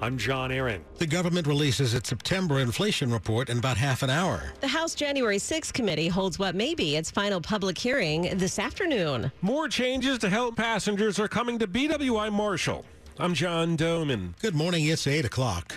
I'm John Aaron. The government releases its September inflation report in about half an hour. The House January 6 committee holds what may be its final public hearing this afternoon. More changes to help passengers are coming to BWI Marshall. I'm John Domen. Good morning. It's 8 o'clock.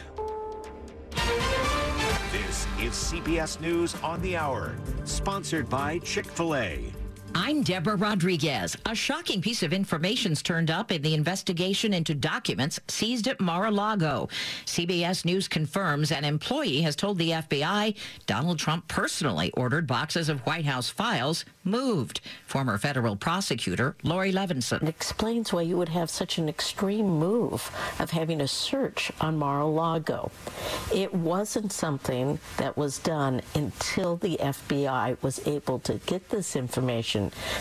This is CBS News on the Hour, sponsored by Chick fil A. I'm Deborah Rodriguez. A shocking piece of information's turned up in the investigation into documents seized at Mar-a-Lago. CBS News confirms an employee has told the FBI Donald Trump personally ordered boxes of White House files moved. Former federal prosecutor Laurie Levenson. It explains why you would have such an extreme move of having a search on Mar-a-Lago. It wasn't something that was done until the FBI was able to get this information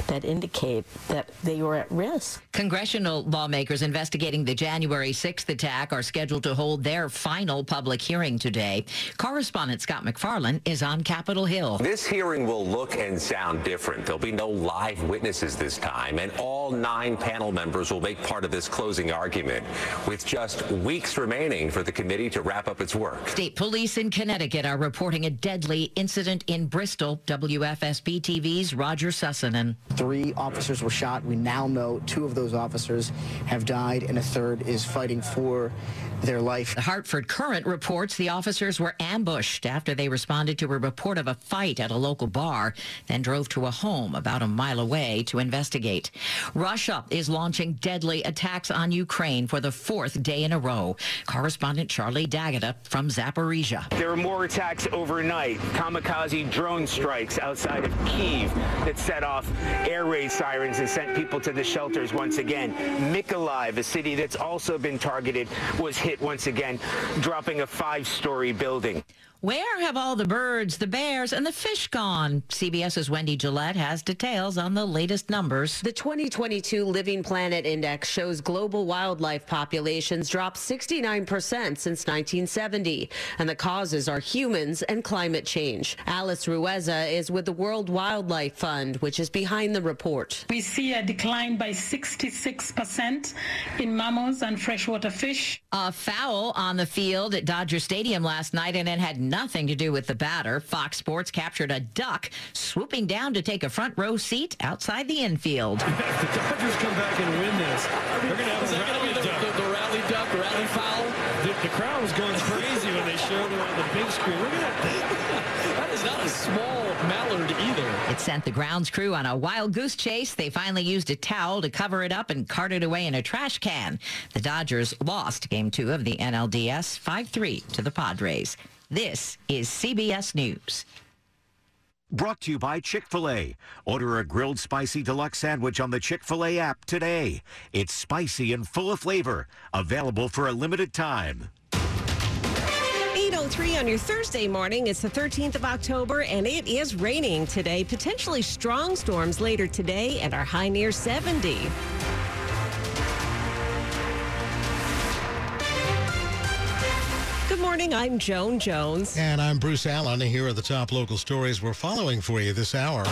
that indicate that they were at risk. Congressional lawmakers investigating the January 6th attack are scheduled to hold their final public hearing today. Correspondent Scott MacFarlane is on Capitol Hill. This hearing will look and sound different. There'll be no live witnesses this time, and all nine panel members will make part of this closing argument, with just weeks remaining for the committee to wrap up its work. State police in Connecticut are reporting a deadly incident in Bristol. WFSB TV's Roger Sussanen. Three officers were shot. We now know two of those officers have died, and a third is fighting for their life. The Hartford Courant reports the officers were ambushed after they responded to a report of a fight at a local bar, then drove to a home about a mile away to investigate. Russia is launching deadly attacks on Ukraine for the fourth day in a row. Correspondent Charlie D'Agata from Zaporizhia. There were more attacks overnight, kamikaze drone strikes outside of Kiev that set off air raid sirens and sent people to the shelters once again. Mykolaiv, a city that's also been targeted, was hit once again, dropping a five-story building. Where have all the birds, the bears, and the fish gone? CBS's Wendy Gillette has details on the latest numbers. The 2022 Living Planet Index shows global wildlife populations dropped 69% since 1970, and the causes are humans and climate change. Alice Ruhweza is with the World Wildlife Fund, which is behind the report. We see a decline by 66% in mammals and freshwater fish. A foul on the field at Dodger Stadium last night, and it had nothing to do with the batter. Fox Sports captured a duck swooping down to take a front row seat outside the infield. the Dodgers come back and win this, they're going to have a rally the, duck. The, the, rally duck, rally foul. The, the, crowd was going crazy when they showed it on the big screen. Look at that thing. that is not a small mallard either. It sent the grounds crew on a wild goose chase. They finally used a towel to cover it up and carted it away in a trash can. The Dodgers lost game two of the NLDS 5-3 to the Padres. This is CBS News. Brought to you by Chick fil A. Order a grilled spicy deluxe sandwich on the Chick fil A app today. It's spicy and full of flavor. Available for a limited time. 803 on your Thursday morning. It's the 13th of October, and it is raining today. Potentially strong storms later today, and our high near 70. Good morning. I'm Joan Jones. And I'm Bruce Allen. Here are the top local stories we're following for you this hour.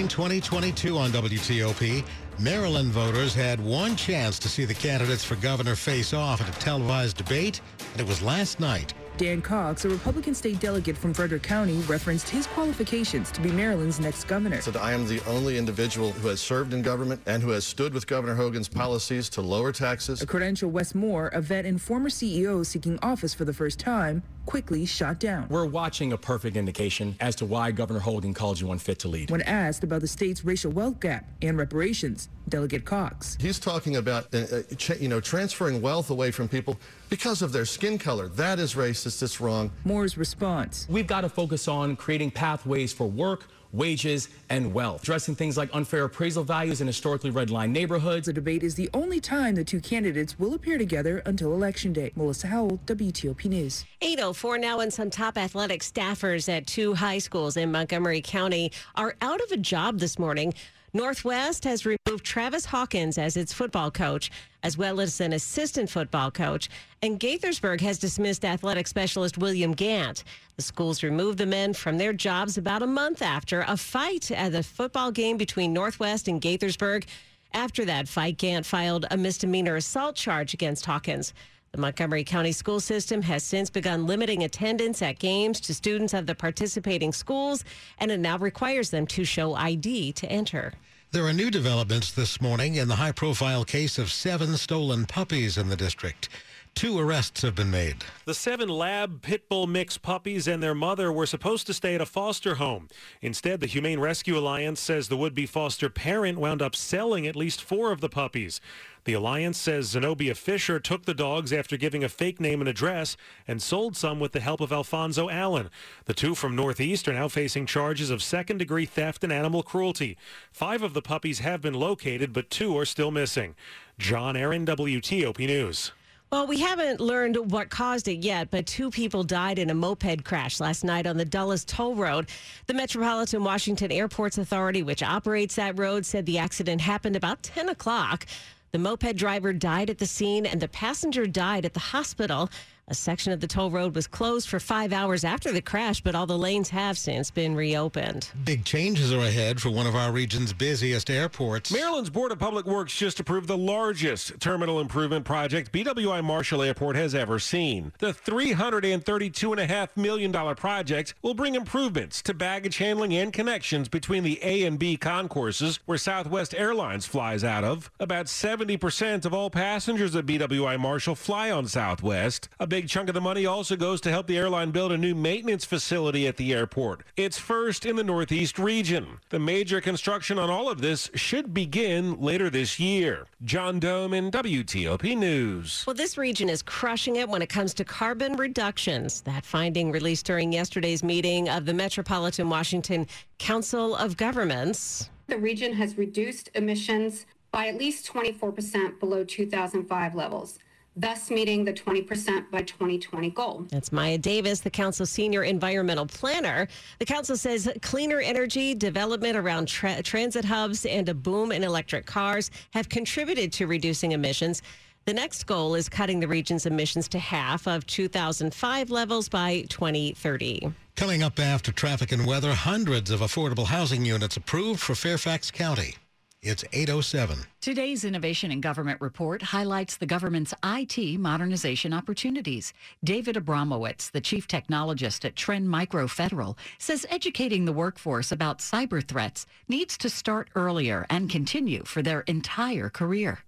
Campaign 2022 on WTOP. Maryland voters had one chance to see the candidates for governor face off at a televised debate, and it was last night. Dan Cox, a Republican state delegate from Frederick County, referenced his qualifications to be Maryland's next governor. Said I am the only individual who has served in government and who has stood with Governor Hogan's policies to lower taxes. A credential Wes Moore, a vet and former CEO seeking office for the first time, quickly shot down. We're watching a perfect indication as to why Governor Hogan called you unfit to lead. When asked about the state's racial wealth gap and reparations, Delegate Cox. He's talking about, uh, you know, transferring wealth away from people because of their skin color. That is racist. It's wrong. Moore's response. We've got to focus on creating pathways for work, wages, and wealth, addressing things like unfair appraisal values in historically redlined neighborhoods. The debate is the only time the two candidates will appear together until Election Day. Melissa Howell, WTOP News. 804 now, and some top athletic staffers at two high schools in Montgomery County are out of a job this morning. Northwest has removed Travis Hawkins as its football coach, as well as an assistant football coach. And Gaithersburg has dismissed athletic specialist William Gant. The schools removed the men from their jobs about a month after a fight at a football game between Northwest and Gaithersburg. After that fight, Gant filed a misdemeanor assault charge against Hawkins. The Montgomery County school system has since begun limiting attendance at games to students of the participating schools, and it now requires them to show ID to enter. There are new developments this morning in the high profile case of seven stolen puppies in the district. Two arrests have been made. The seven lab pit bull mix puppies and their mother were supposed to stay at a foster home. Instead, the Humane Rescue Alliance says the would be foster parent wound up selling at least four of the puppies. The alliance says Zenobia Fisher took the dogs after giving a fake name and address and sold some with the help of Alfonso Allen. The two from Northeast are now facing charges of second degree theft and animal cruelty. Five of the puppies have been located, but two are still missing. John Aaron, WTOP News. Well, we haven't learned what caused it yet, but two people died in a moped crash last night on the Dulles Toll Road. The Metropolitan Washington Airports Authority, which operates that road, said the accident happened about 10 o'clock. The moped driver died at the scene and the passenger died at the hospital. A section of the toll road was closed for five hours after the crash, but all the lanes have since been reopened. Big changes are ahead for one of our region's busiest airports. Maryland's Board of Public Works just approved the largest terminal improvement project BWI Marshall Airport has ever seen. The $332.5 million project will bring improvements to baggage handling and connections between the A and B concourses where Southwest Airlines flies out of. About 70% of all passengers at BWI Marshall fly on Southwest. A big chunk of the money also goes to help the airline build a new maintenance facility at the airport. It's first in the Northeast region. The major construction on all of this should begin later this year. John Domen WTOP News. Well, this region is crushing it when it comes to carbon reductions. That finding released during yesterday's meeting of the Metropolitan Washington Council of Governments. The region has reduced emissions by at least 24% below 2005 levels thus meeting the 20% by 2020 goal. That's Maya Davis, the council's senior environmental planner. The council says cleaner energy development around tra- transit hubs and a boom in electric cars have contributed to reducing emissions. The next goal is cutting the region's emissions to half of 2005 levels by 2030. Coming up after traffic and weather, hundreds of affordable housing units approved for Fairfax County. It's 807. Today's Innovation in Government report highlights the government's IT modernization opportunities. David Abramowitz, the chief technologist at Trend Micro Federal, says educating the workforce about cyber threats needs to start earlier and continue for their entire career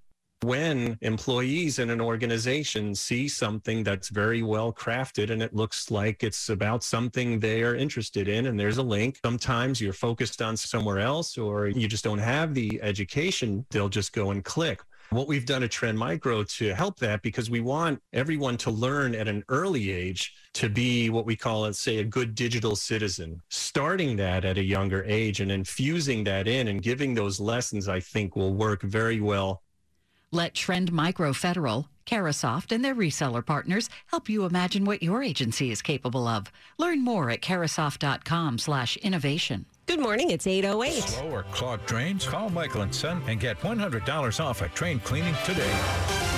when employees in an organization see something that's very well crafted and it looks like it's about something they're interested in and there's a link sometimes you're focused on somewhere else or you just don't have the education they'll just go and click what we've done at Trend Micro to help that because we want everyone to learn at an early age to be what we call, let's say, a good digital citizen. Starting that at a younger age and infusing that in and giving those lessons, I think will work very well let Trend Micro Federal, Carahsoft, and their reseller partners help you imagine what your agency is capable of. Learn more at carahsoft.com slash innovation. Good morning, it's 808. Slow or clogged drains? Call Michael & Son and get $100 off a train cleaning today.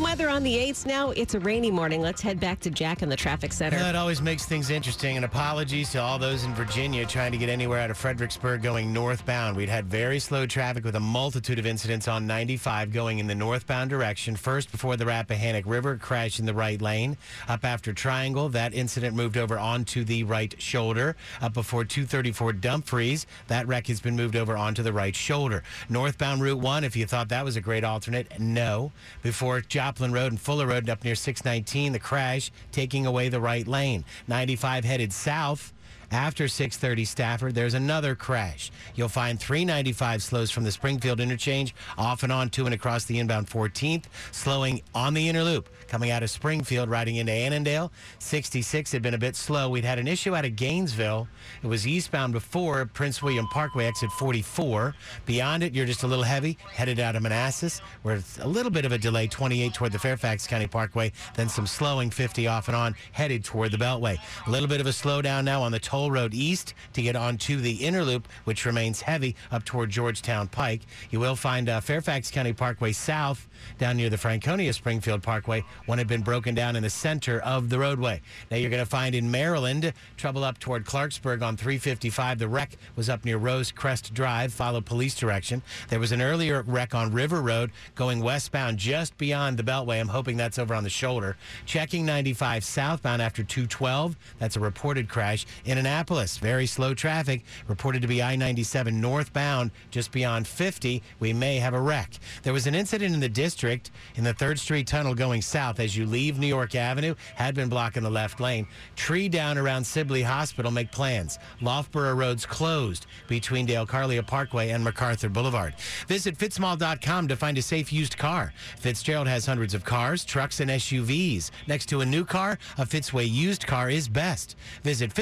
Weather on the 8th now. It's a rainy morning. Let's head back to Jack in the traffic center. That always makes things interesting. And apologies to all those in Virginia trying to get anywhere out of Fredericksburg going northbound. We'd had very slow traffic with a multitude of incidents on 95 going in the northbound direction. First, before the Rappahannock River, crash in the right lane. Up after Triangle, that incident moved over onto the right shoulder. Up before 234 Dumfries, that wreck has been moved over onto the right shoulder. Northbound Route 1, if you thought that was a great alternate, no. Before Joplin Road and Fuller Road up near 619. The crash taking away the right lane. 95 headed south after 630 Stafford, there's another crash. You'll find 395 slows from the Springfield interchange off and on to and across the inbound 14th, slowing on the inner loop coming out of Springfield, riding into Annandale. 66 had been a bit slow. We'd had an issue out of Gainesville. It was eastbound before Prince William Parkway, exit 44. Beyond it, you're just a little heavy, headed out of Manassas, where it's a little bit of a delay, 28 toward the Fairfax County Parkway, then some slowing, 50 off and on, headed toward the Beltway. A little bit of a slowdown now on the toll Road east to get onto the inner loop, which remains heavy up toward Georgetown Pike. You will find uh, Fairfax County Parkway south down near the Franconia Springfield Parkway. One had been broken down in the center of the roadway. Now you're going to find in Maryland trouble up toward Clarksburg on 355. The wreck was up near Rose Crest Drive, follow police direction. There was an earlier wreck on River Road going westbound just beyond the Beltway. I'm hoping that's over on the shoulder. Checking 95 southbound after 212. That's a reported crash. In Annapolis, very slow traffic reported to be I 97 northbound just beyond 50. We may have a wreck. There was an incident in the district in the 3rd Street tunnel going south as you leave New York Avenue, had been blocking the left lane. Tree down around Sibley Hospital, make plans. Loughborough Road's closed between Dalecarlia Parkway and MacArthur Boulevard. Visit fitzmall.com to find a safe used car. Fitzgerald has hundreds of cars, trucks, and SUVs. Next to a new car, a Fitzway used car is best. Visit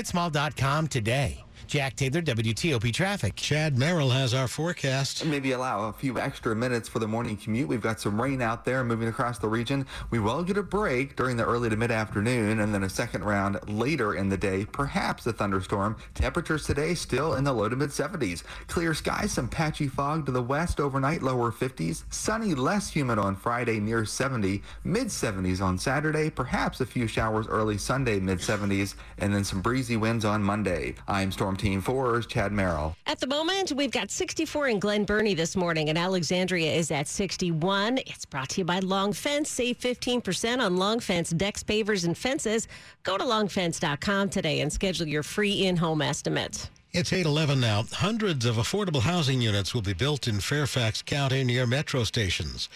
today. Jack Taylor, WTOP Traffic. Chad Merrill has our forecast. Maybe allow a few extra minutes for the morning commute. We've got some rain out there moving across the region. We will get a break during the early to mid afternoon and then a second round later in the day, perhaps a thunderstorm. Temperatures today still in the low to mid 70s. Clear skies, some patchy fog to the west overnight, lower 50s. Sunny, less humid on Friday, near 70. Mid 70s on Saturday, perhaps a few showers early Sunday, mid 70s, and then some breezy winds on Monday. I'm Storm Team 4's Chad Merrill. At the moment, we've got 64 in Glen Burnie this morning, and Alexandria is at 61. It's brought to you by Long Fence. Save 15% on Long Fence decks, pavers, and fences. Go to longfence.com today and schedule your free in-home estimate. It's 811 now. Hundreds of affordable housing units will be built in Fairfax County near metro stations.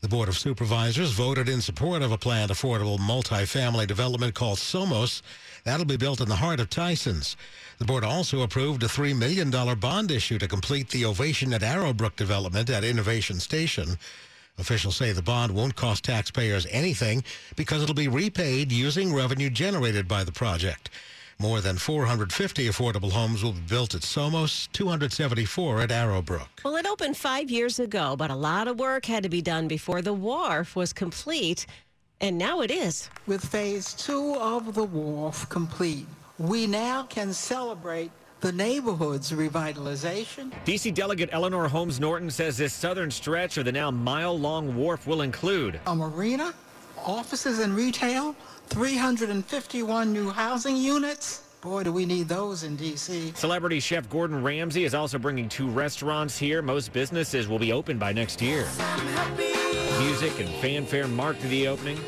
The Board of Supervisors voted in support of a planned affordable multifamily development called Somos. That'll be built in the heart of Tysons. The board also approved a $3 million bond issue to complete the Ovation at Arrowbrook development at Innovation Station. Officials say the bond won't cost taxpayers anything because it'll be repaid using revenue generated by the project. More than 450 affordable homes will be built at Somos, 274 at Arrowbrook. Well, it opened five years ago, but a lot of work had to be done before the wharf was complete, and now it is. With phase two of the wharf complete, we now can celebrate the neighborhood's revitalization. DC Delegate Eleanor Holmes Norton says this southern stretch of the now mile long wharf will include a marina, offices and retail, 351 new housing units. Boy, do we need those in D.C. Celebrity chef Gordon Ramsay is also bringing two restaurants here. Most businesses will be open by next year. Music and fanfare marked the opening.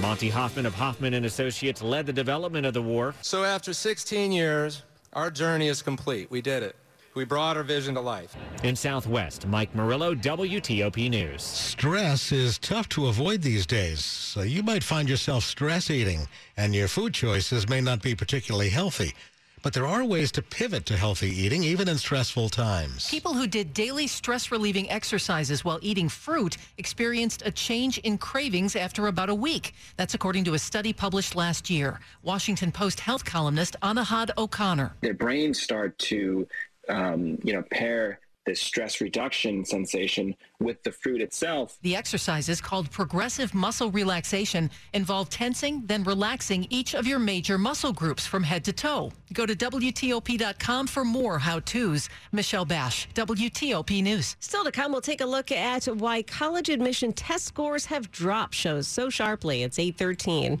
Monty Hoffman of Hoffman and Associates led the development of the wharf. So after 16 years, our journey is complete. We did it. We brought our vision to life. In Southwest, Mike Murillo, WTOP News. Stress is tough to avoid these days, so you might find yourself stress eating, and your food choices may not be particularly healthy. But there are ways to pivot to healthy eating, even in stressful times. People who did daily stress relieving exercises while eating fruit experienced a change in cravings after about a week. That's according to a study published last year. Washington Post health columnist Anahad O'Connor. Their brains start to, um, you know, pair this stress reduction sensation with the fruit itself. The exercises called progressive muscle relaxation involve tensing, then relaxing each of your major muscle groups from head to toe. Go to WTOP.com for more how to's. Michelle Basch, WTOP News. Still to come, we'll take a look at why college admission test scores have dropped, shows so sharply. It's 813.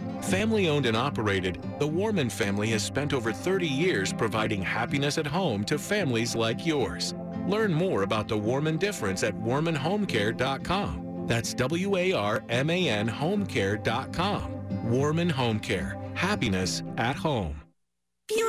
Family owned and operated, the Warman family has spent over 30 years providing happiness at home to families like yours. Learn more about the Warman difference at warmanhomecare.com. That's W A R M A N homecare.com. Warman Home Care. Happiness at home.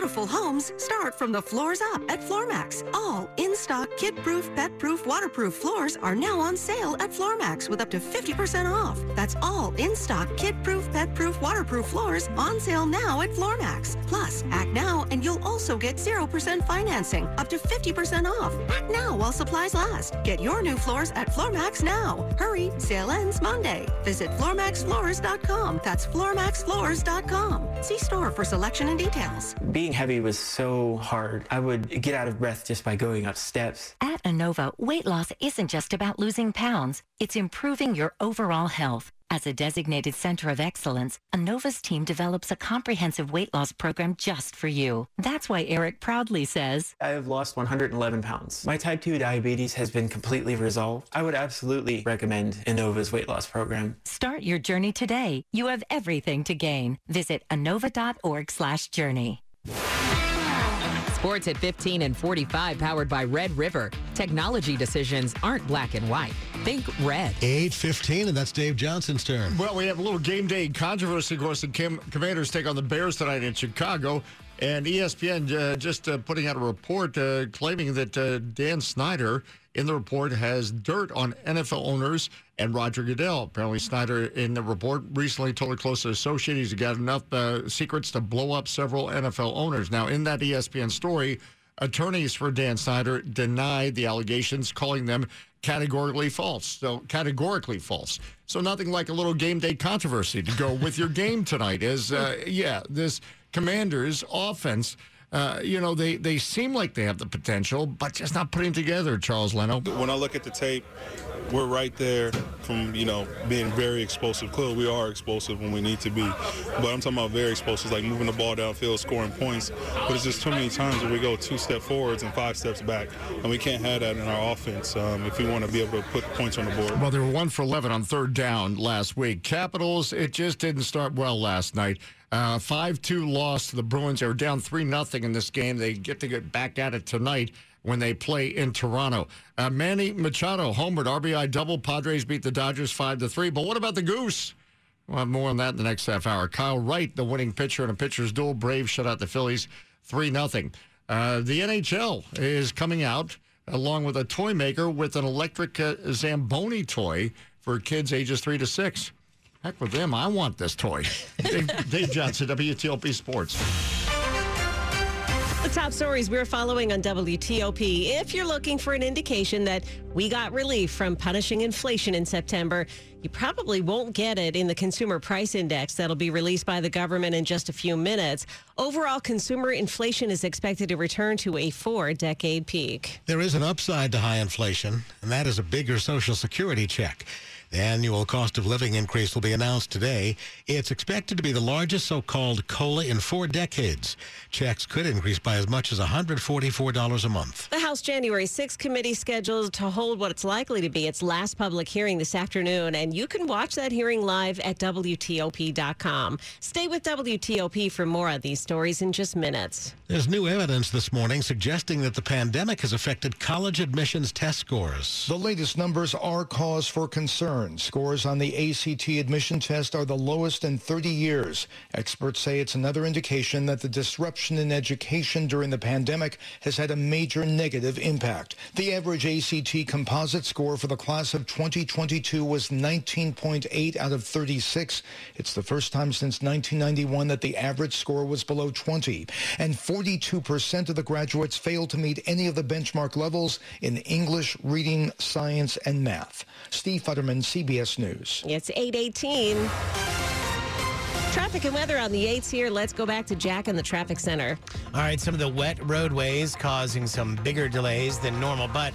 Beautiful homes start from the floors up at Floormax. All in-stock kid-proof, pet-proof, waterproof floors are now on sale at Floormax with up to 50% off. That's all in-stock kid-proof, pet-proof, waterproof floors on sale now at Floormax. Plus, act now and you'll also get 0% financing, up to 50% off. Act now while supplies last. Get your new floors at Floormax now. Hurry, sale ends Monday. Visit FloorMaxFloors.com. That's FloorMaxFloors.com. See store for selection and details. Being heavy was so hard. I would get out of breath just by going up steps. At Inova, weight loss isn't just about losing pounds. It's improving your overall health. As a designated center of excellence, Inova's team develops a comprehensive weight loss program just for you. That's why Eric proudly says, I have lost 111 pounds. My type 2 diabetes has been completely resolved. I would absolutely recommend Inova's weight loss program. Start your journey today. You have everything to gain. Visit inova.org slash journey. Sports at 15 and 45 powered by Red River. Technology decisions aren't black and white. Think red. 8.15, and that's Dave Johnson's turn. Well, we have a little game day controversy. Of course, the Kim- Commanders take on the Bears tonight in Chicago. And ESPN uh, just uh, putting out a report uh, claiming that uh, Dan Snyder in the report has dirt on NFL owners and Roger Goodell. Apparently, Snyder in the report recently told a close associate he's got enough uh, secrets to blow up several NFL owners. Now, in that ESPN story, attorneys for Dan Snyder denied the allegations, calling them categorically false. So categorically false. So nothing like a little game day controversy to go with your game tonight. Is uh, yeah, this Commanders offense. Uh, you know, they, they seem like they have the potential, but just not putting together, Charles Leno. When I look at the tape, we're right there from, you know, being very explosive. Clearly, we are explosive when we need to be. But I'm talking about very explosive, like moving the ball downfield, scoring points. But it's just too many times where we go two step forwards and five steps back. And we can't have that in our offense um, if we want to be able to put points on the board. Well, they were one for 11 on third down last week. Capitals, it just didn't start well last night. Uh, 5-2 loss to the Bruins. They were down 3-0 in this game. They get to get back at it tonight when they play in Toronto. Uh, Manny Machado homered RBI double. Padres beat the Dodgers 5-3. But what about the Goose? We'll have more on that in the next half hour. Kyle Wright, the winning pitcher in a pitcher's duel. Braves shut out the Phillies 3-0. Uh, the NHL is coming out along with a toy maker with an electric uh, Zamboni toy for kids ages 3 to 6. Heck with them. I want this toy. Dave, Dave Johnson, WTOP Sports. The top stories we're following on WTOP. If you're looking for an indication that we got relief from punishing inflation in September, you probably won't get it in the Consumer Price Index that'll be released by the government in just a few minutes. Overall, consumer inflation is expected to return to a four decade peak. There is an upside to high inflation, and that is a bigger Social Security check. The annual cost of living increase will be announced today. It's expected to be the largest so-called COLA in four decades. Checks could increase by as much as $144 a month. The House January 6th committee scheduled to hold what it's likely to be its last public hearing this afternoon, and you can watch that hearing live at WTOP.com. Stay with WTOP for more on these stories in just minutes. There's new evidence this morning suggesting that the pandemic has affected college admissions test scores. The latest numbers are cause for concern. Scores on the ACT admission test are the lowest in 30 years. Experts say it's another indication that the disruption in education during the pandemic has had a major negative impact. The average ACT composite score for the class of 2022 was 19.8 out of 36. It's the first time since 1991 that the average score was below 20. And 42% of the graduates failed to meet any of the benchmark levels in English, reading, science, and math. Steve Futterman, CBS News. It's 818. Traffic and weather on the 8s here. Let's go back to Jack in the traffic center. All right, some of the wet roadways causing some bigger delays than normal, but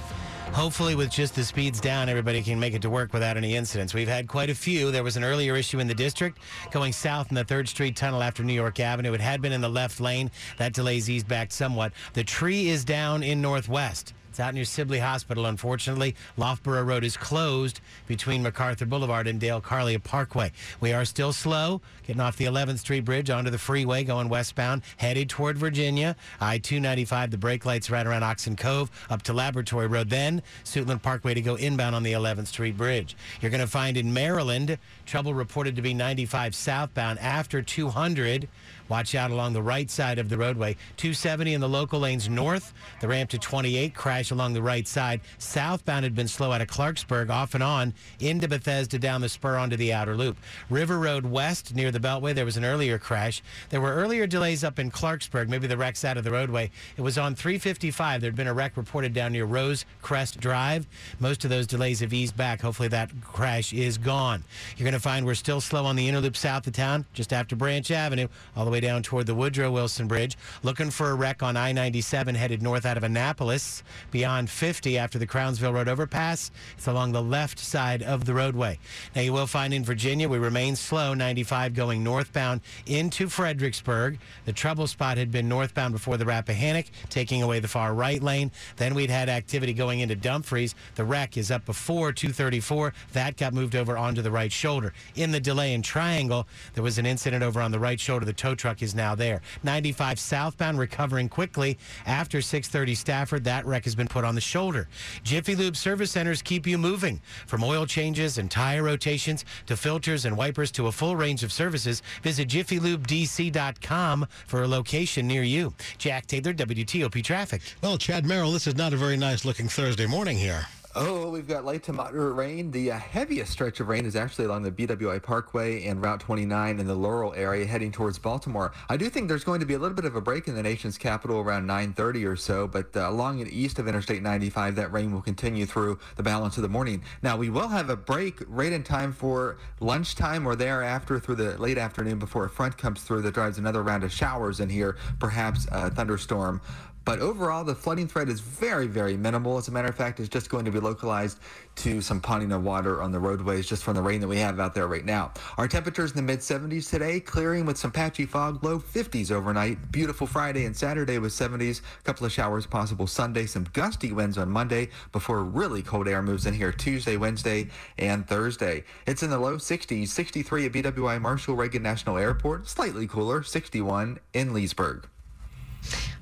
hopefully with just the speeds down, everybody can make it to work without any incidents. We've had quite a few. There was an earlier issue in the district going south in the 3rd Street tunnel after New York Avenue. It had been in the left lane. That delay's eased back somewhat. The tree is down in Northwest. It's out near Sibley Hospital, unfortunately. Loughborough Road is closed between MacArthur Boulevard and Dalecarlia Parkway. We are still slow, getting off the 11th Street Bridge onto the freeway, going westbound, headed toward Virginia. I 295, the brake lights right around Oxon Cove, up to Laboratory Road, then Suitland Parkway to go inbound on the 11th Street Bridge. You're going to find in Maryland, trouble reported to be 95 southbound after 200. Watch out along the right side of the roadway. 270 in the local lanes north. The ramp to 28 crash along the right side. Southbound had been slow out of Clarksburg, off and on, into Bethesda, down the spur onto the outer loop. River Road west near the Beltway, there was an earlier crash. There were earlier delays up in Clarksburg. Maybe the wreck's out of the roadway. It was on 355. There'd been a wreck reported down near Rose Crest Drive. Most of those delays have eased back. Hopefully that crash is gone. You're going to find we're still slow on the inner loop south of town, just after Branch Avenue, all the way down toward the Woodrow Wilson Bridge. Looking for a wreck on I 97 headed north out of Annapolis. Beyond 50 after the Crownsville Road overpass. It's along the left side of the roadway. Now, you will find in Virginia, we remain slow, 95 going northbound into Fredericksburg. The trouble spot had been northbound before the Rappahannock, taking away the far right lane. Then we'd had activity going into Dumfries. The wreck is up before 234. That got moved over onto the right shoulder. In the delay in Triangle, there was an incident over on the right shoulder. The tow truck is now there. 95 southbound recovering quickly after 630 Stafford. That wreck has been put on the shoulder. Jiffy Lube service centers keep you moving. From oil changes and tire rotations to filters and wipers to a full range of services, visit jiffylubedc.com for a location near you. Jack Taylor, WTOP Traffic. Well, Chad Merrill, this is not a very nice looking Thursday morning here. Oh, we've got light to moderate rain. The uh, heaviest stretch of rain is actually along the BWI Parkway and Route 29 in the Laurel area heading towards Baltimore. I do think there's going to be a little bit of a break in the nation's capital around 9:30 or so, but uh, along and east of Interstate 95, that rain will continue through the balance of the morning. Now, we will have a break right in time for lunchtime or thereafter through the late afternoon before a front comes through that drives another round of showers in here, perhaps a thunderstorm. But overall, the flooding threat is very, very minimal. As a matter of fact, it's just going to be localized to some ponding of water on the roadways just from the rain that we have out there right now. Our temperatures in the mid 70s today, clearing with some patchy fog, low 50s overnight. Beautiful Friday and Saturday with 70s, a couple of showers possible Sunday, some gusty winds on Monday before really cold air moves in here Tuesday, Wednesday, and Thursday. It's in the low 60s, 63 at BWI Marshall Reagan National Airport, slightly cooler, 61 in Leesburg.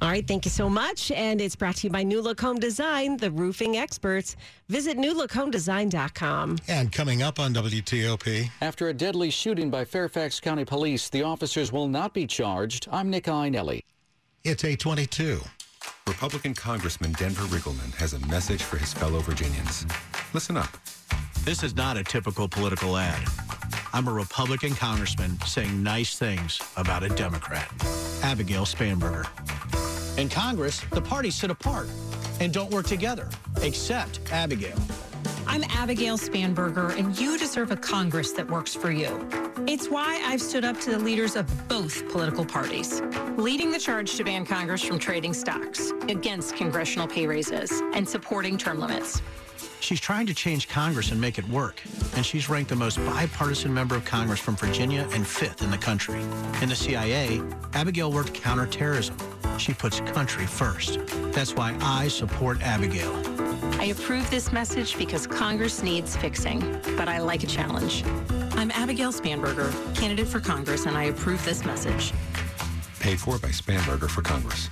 All right, thank you so much. And it's brought to you by New Look Home Design, the roofing experts. Visit newlookhomedesign.com. And coming up on WTOP. After a deadly shooting by Fairfax County Police, the officers will not be charged. I'm Nick Iannelli. It's 822. Republican Congressman Denver Riggleman has a message for his fellow Virginians. Listen up. This is not a typical political ad. I'm a Republican congressman saying nice things about a Democrat, Abigail Spanberger. In Congress, the parties sit apart and don't work together, except Abigail. I'm Abigail Spanberger, and you deserve a Congress that works for you. It's why I've stood up to the leaders of both political parties, leading the charge to ban Congress from trading stocks, against congressional pay raises, and supporting term limits. She's trying to change Congress and make it work, and she's ranked the most bipartisan member of Congress from Virginia and fifth in the country. In the CIA, Abigail worked counterterrorism. She puts country first. That's why I support Abigail. I approve this message because Congress needs fixing, but I like a challenge. I'm Abigail Spanberger, candidate for Congress, and I approve this message. Paid for by Spanberger for Congress.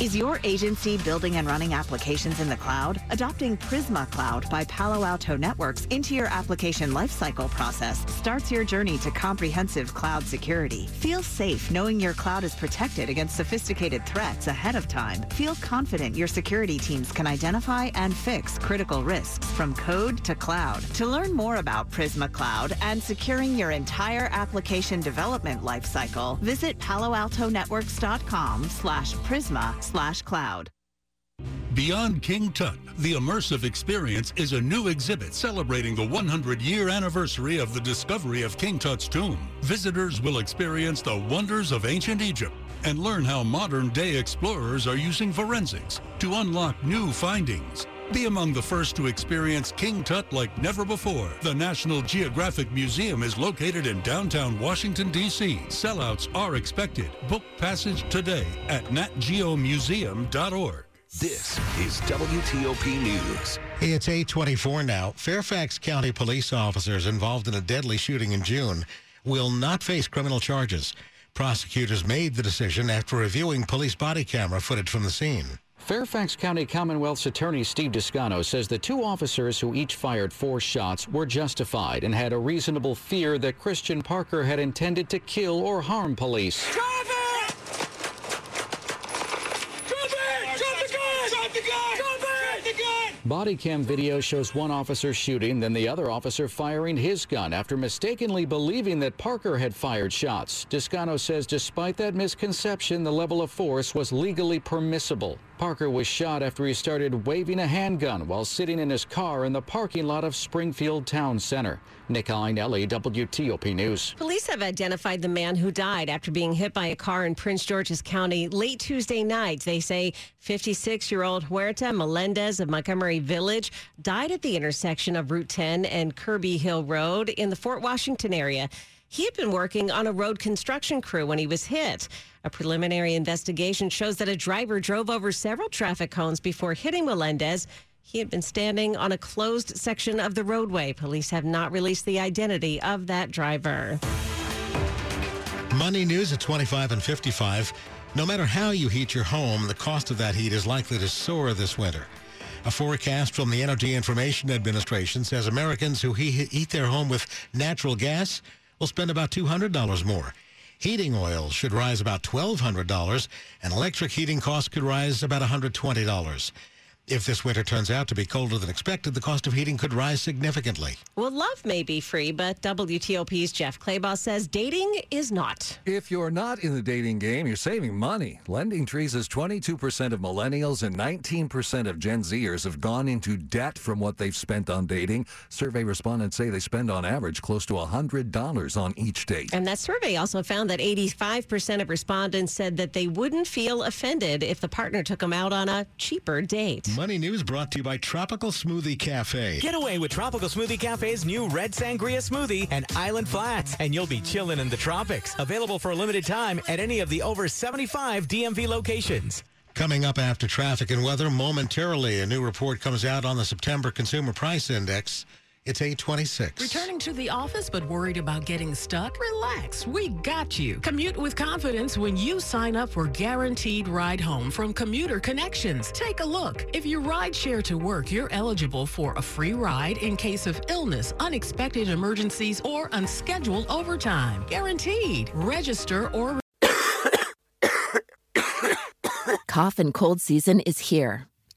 Is your agency building and running applications in the cloud? Adopting Prisma Cloud by Palo Alto Networks into your application lifecycle process starts your journey to comprehensive cloud security. Feel safe knowing your cloud is protected against sophisticated threats ahead of time. Feel confident your security teams can identify and fix critical risks from code to cloud. To learn more about Prisma Cloud and securing your entire application development lifecycle, visit paloaltonetworks.com slash Prisma slash cloud. Beyond King Tut, the immersive experience is a new exhibit celebrating the 100-year anniversary of the discovery of King Tut's tomb. Visitors will experience the wonders of ancient Egypt and learn how modern-day explorers are using forensics to unlock new findings. Be among the first to experience King Tut like never before. The National Geographic Museum is located in downtown Washington, D.C. Sellouts are expected. Book passage today at natgeomuseum.org. This is WTOP News. It's 824 now. Fairfax County police officers involved in a deadly shooting in June will not face criminal charges. Prosecutors made the decision after reviewing police body camera footage from the scene. Fairfax County Commonwealth's attorney Steve Descano says the two officers who each fired four shots were justified and had a reasonable fear that Christian Parker had intended to kill or harm police. Traffic! Traffic! Drop the gun! Drop the gun! Drop the gun! Body cam video shows one officer shooting, then the other officer firing his gun after mistakenly believing that Parker had fired shots. Descano says despite that misconception, the level of force was legally permissible. Parker was shot after he started waving a handgun while sitting in his car in the parking lot of Springfield Town Center. Nick Iannelli, WTOP News. Police have identified the man who died after being hit by a car in Prince George's County late Tuesday night. They say 56 year old Huerta Melendez of Montgomery Village died at the intersection of Route 10 and Kirby Hill Road in the Fort Washington area. He had been working on a road construction crew when he was hit. A preliminary investigation shows that a driver drove over several traffic cones before hitting Melendez. He had been standing on a closed section of the roadway. Police have not released the identity of that driver. Money news at 25 and 55. No matter how you heat your home, the cost of that heat is likely to soar this winter. A forecast from the Energy Information Administration says Americans who heat their home with natural gas will spend about $200 more. Heating oil should rise about $1,200, and electric heating costs could rise about $120. If this winter turns out to be colder than expected, the cost of heating could rise significantly. Well, love may be free, but WTOP's Jeff Clabaugh says dating is not. If you're not in the dating game, you're saving money. Lending Trees says 22% of millennials and 19% of Gen Zers have gone into debt from what they've spent on dating. Survey respondents say they spend on average close to $100 on each date. And that survey also found that 85% of respondents said that they wouldn't feel offended if the partner took them out on a cheaper date. Money News brought to you by Tropical Smoothie Cafe. Get away with Tropical Smoothie Cafe's new Red Sangria Smoothie and Island Flats, and you'll be chilling in the tropics. Available for a limited time at any of the over 75 DMV locations. Coming up after traffic and weather momentarily, a new report comes out on the September Consumer Price Index. It's 826. Returning to the office but worried about getting stuck? Relax, we got you. Commute with confidence when you sign up for Guaranteed Ride Home from Commuter Connections. Take a look. If you ride share to work, you're eligible for a free ride in case of illness, unexpected emergencies, or unscheduled overtime. Guaranteed. Register or Cough and cold season is here.